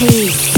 your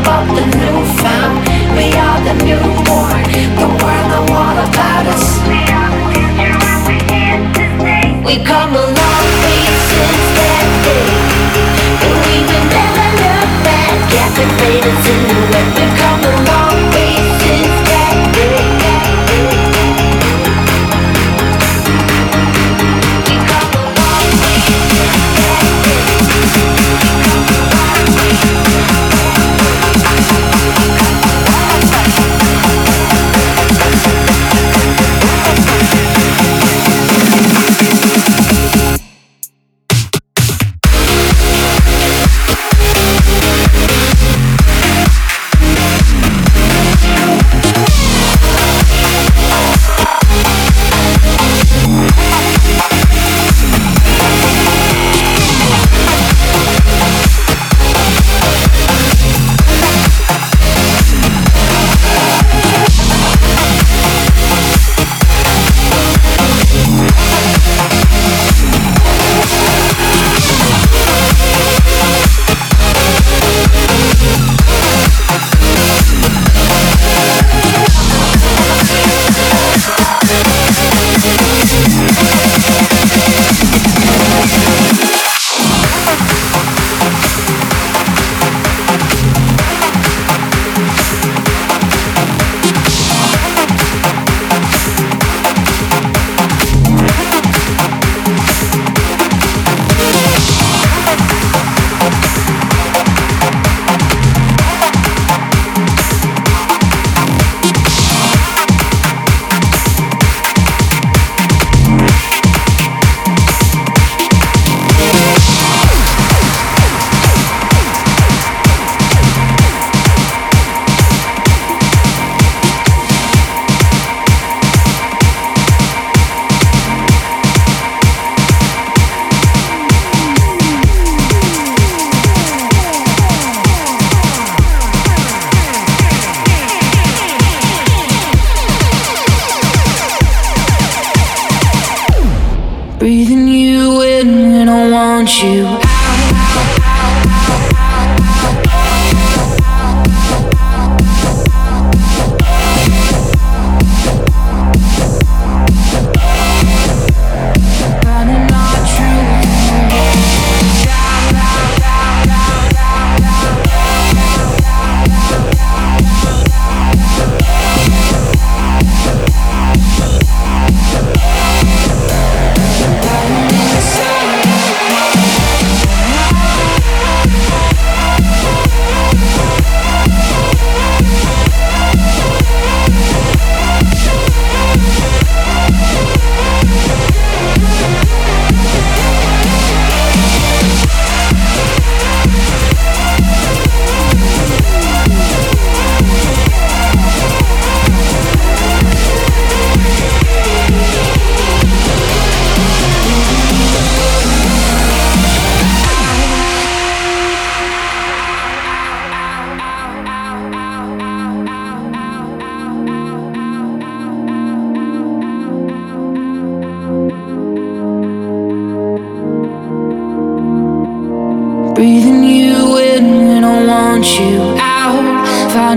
about the new found. We are the newborn, the world know all about us. We are the future, and we're here to stay. We come a long way since that day, and we will never look back. Captivated silhouette, we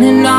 save us.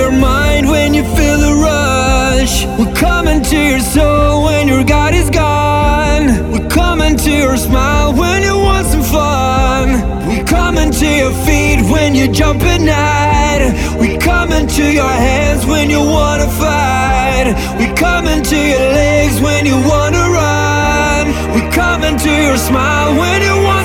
your mind when you feel the rush. We're coming to your soul when your God is gone. We're coming to your smile when you want some fun. We're coming to your feet when you jump at night. We're coming to your hands when you wanna fight. We're coming to your legs when you wanna run. We're coming to your smile when you wanna.